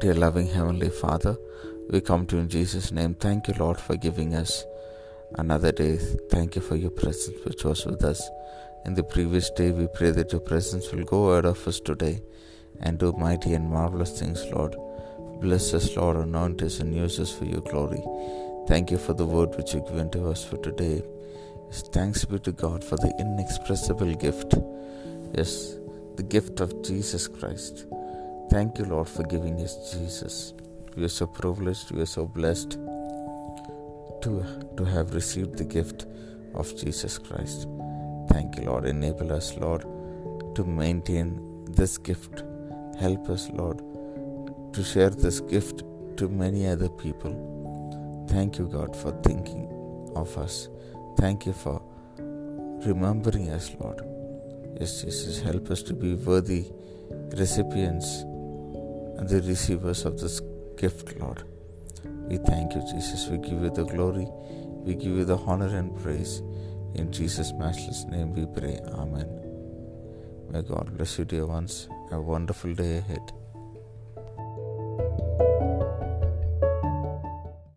Dear loving Heavenly Father, we come to you in Jesus' name. Thank you, Lord, for giving us another day. Thank you for your presence which was with us. In the previous day, we pray that your presence will go out of us today and do mighty and marvelous things, Lord. Bless us, Lord, anoint us and use us for your glory. Thank you for the word which you've given to us for today. Thanks be to God for the inexpressible gift. Yes, the gift of Jesus Christ. Thank you, Lord, for giving us Jesus. We are so privileged, we are so blessed to, to have received the gift of Jesus Christ. Thank you, Lord. Enable us, Lord, to maintain this gift. Help us, Lord, to share this gift to many other people. Thank you, God, for thinking of us. Thank you for remembering us, Lord. Yes, Jesus, help us to be worthy recipients and the receivers of this gift, Lord. We thank you, Jesus. We give you the glory. We give you the honor and praise. In Jesus' matchless name we pray. Amen. May God bless you, dear ones. Have a wonderful day ahead.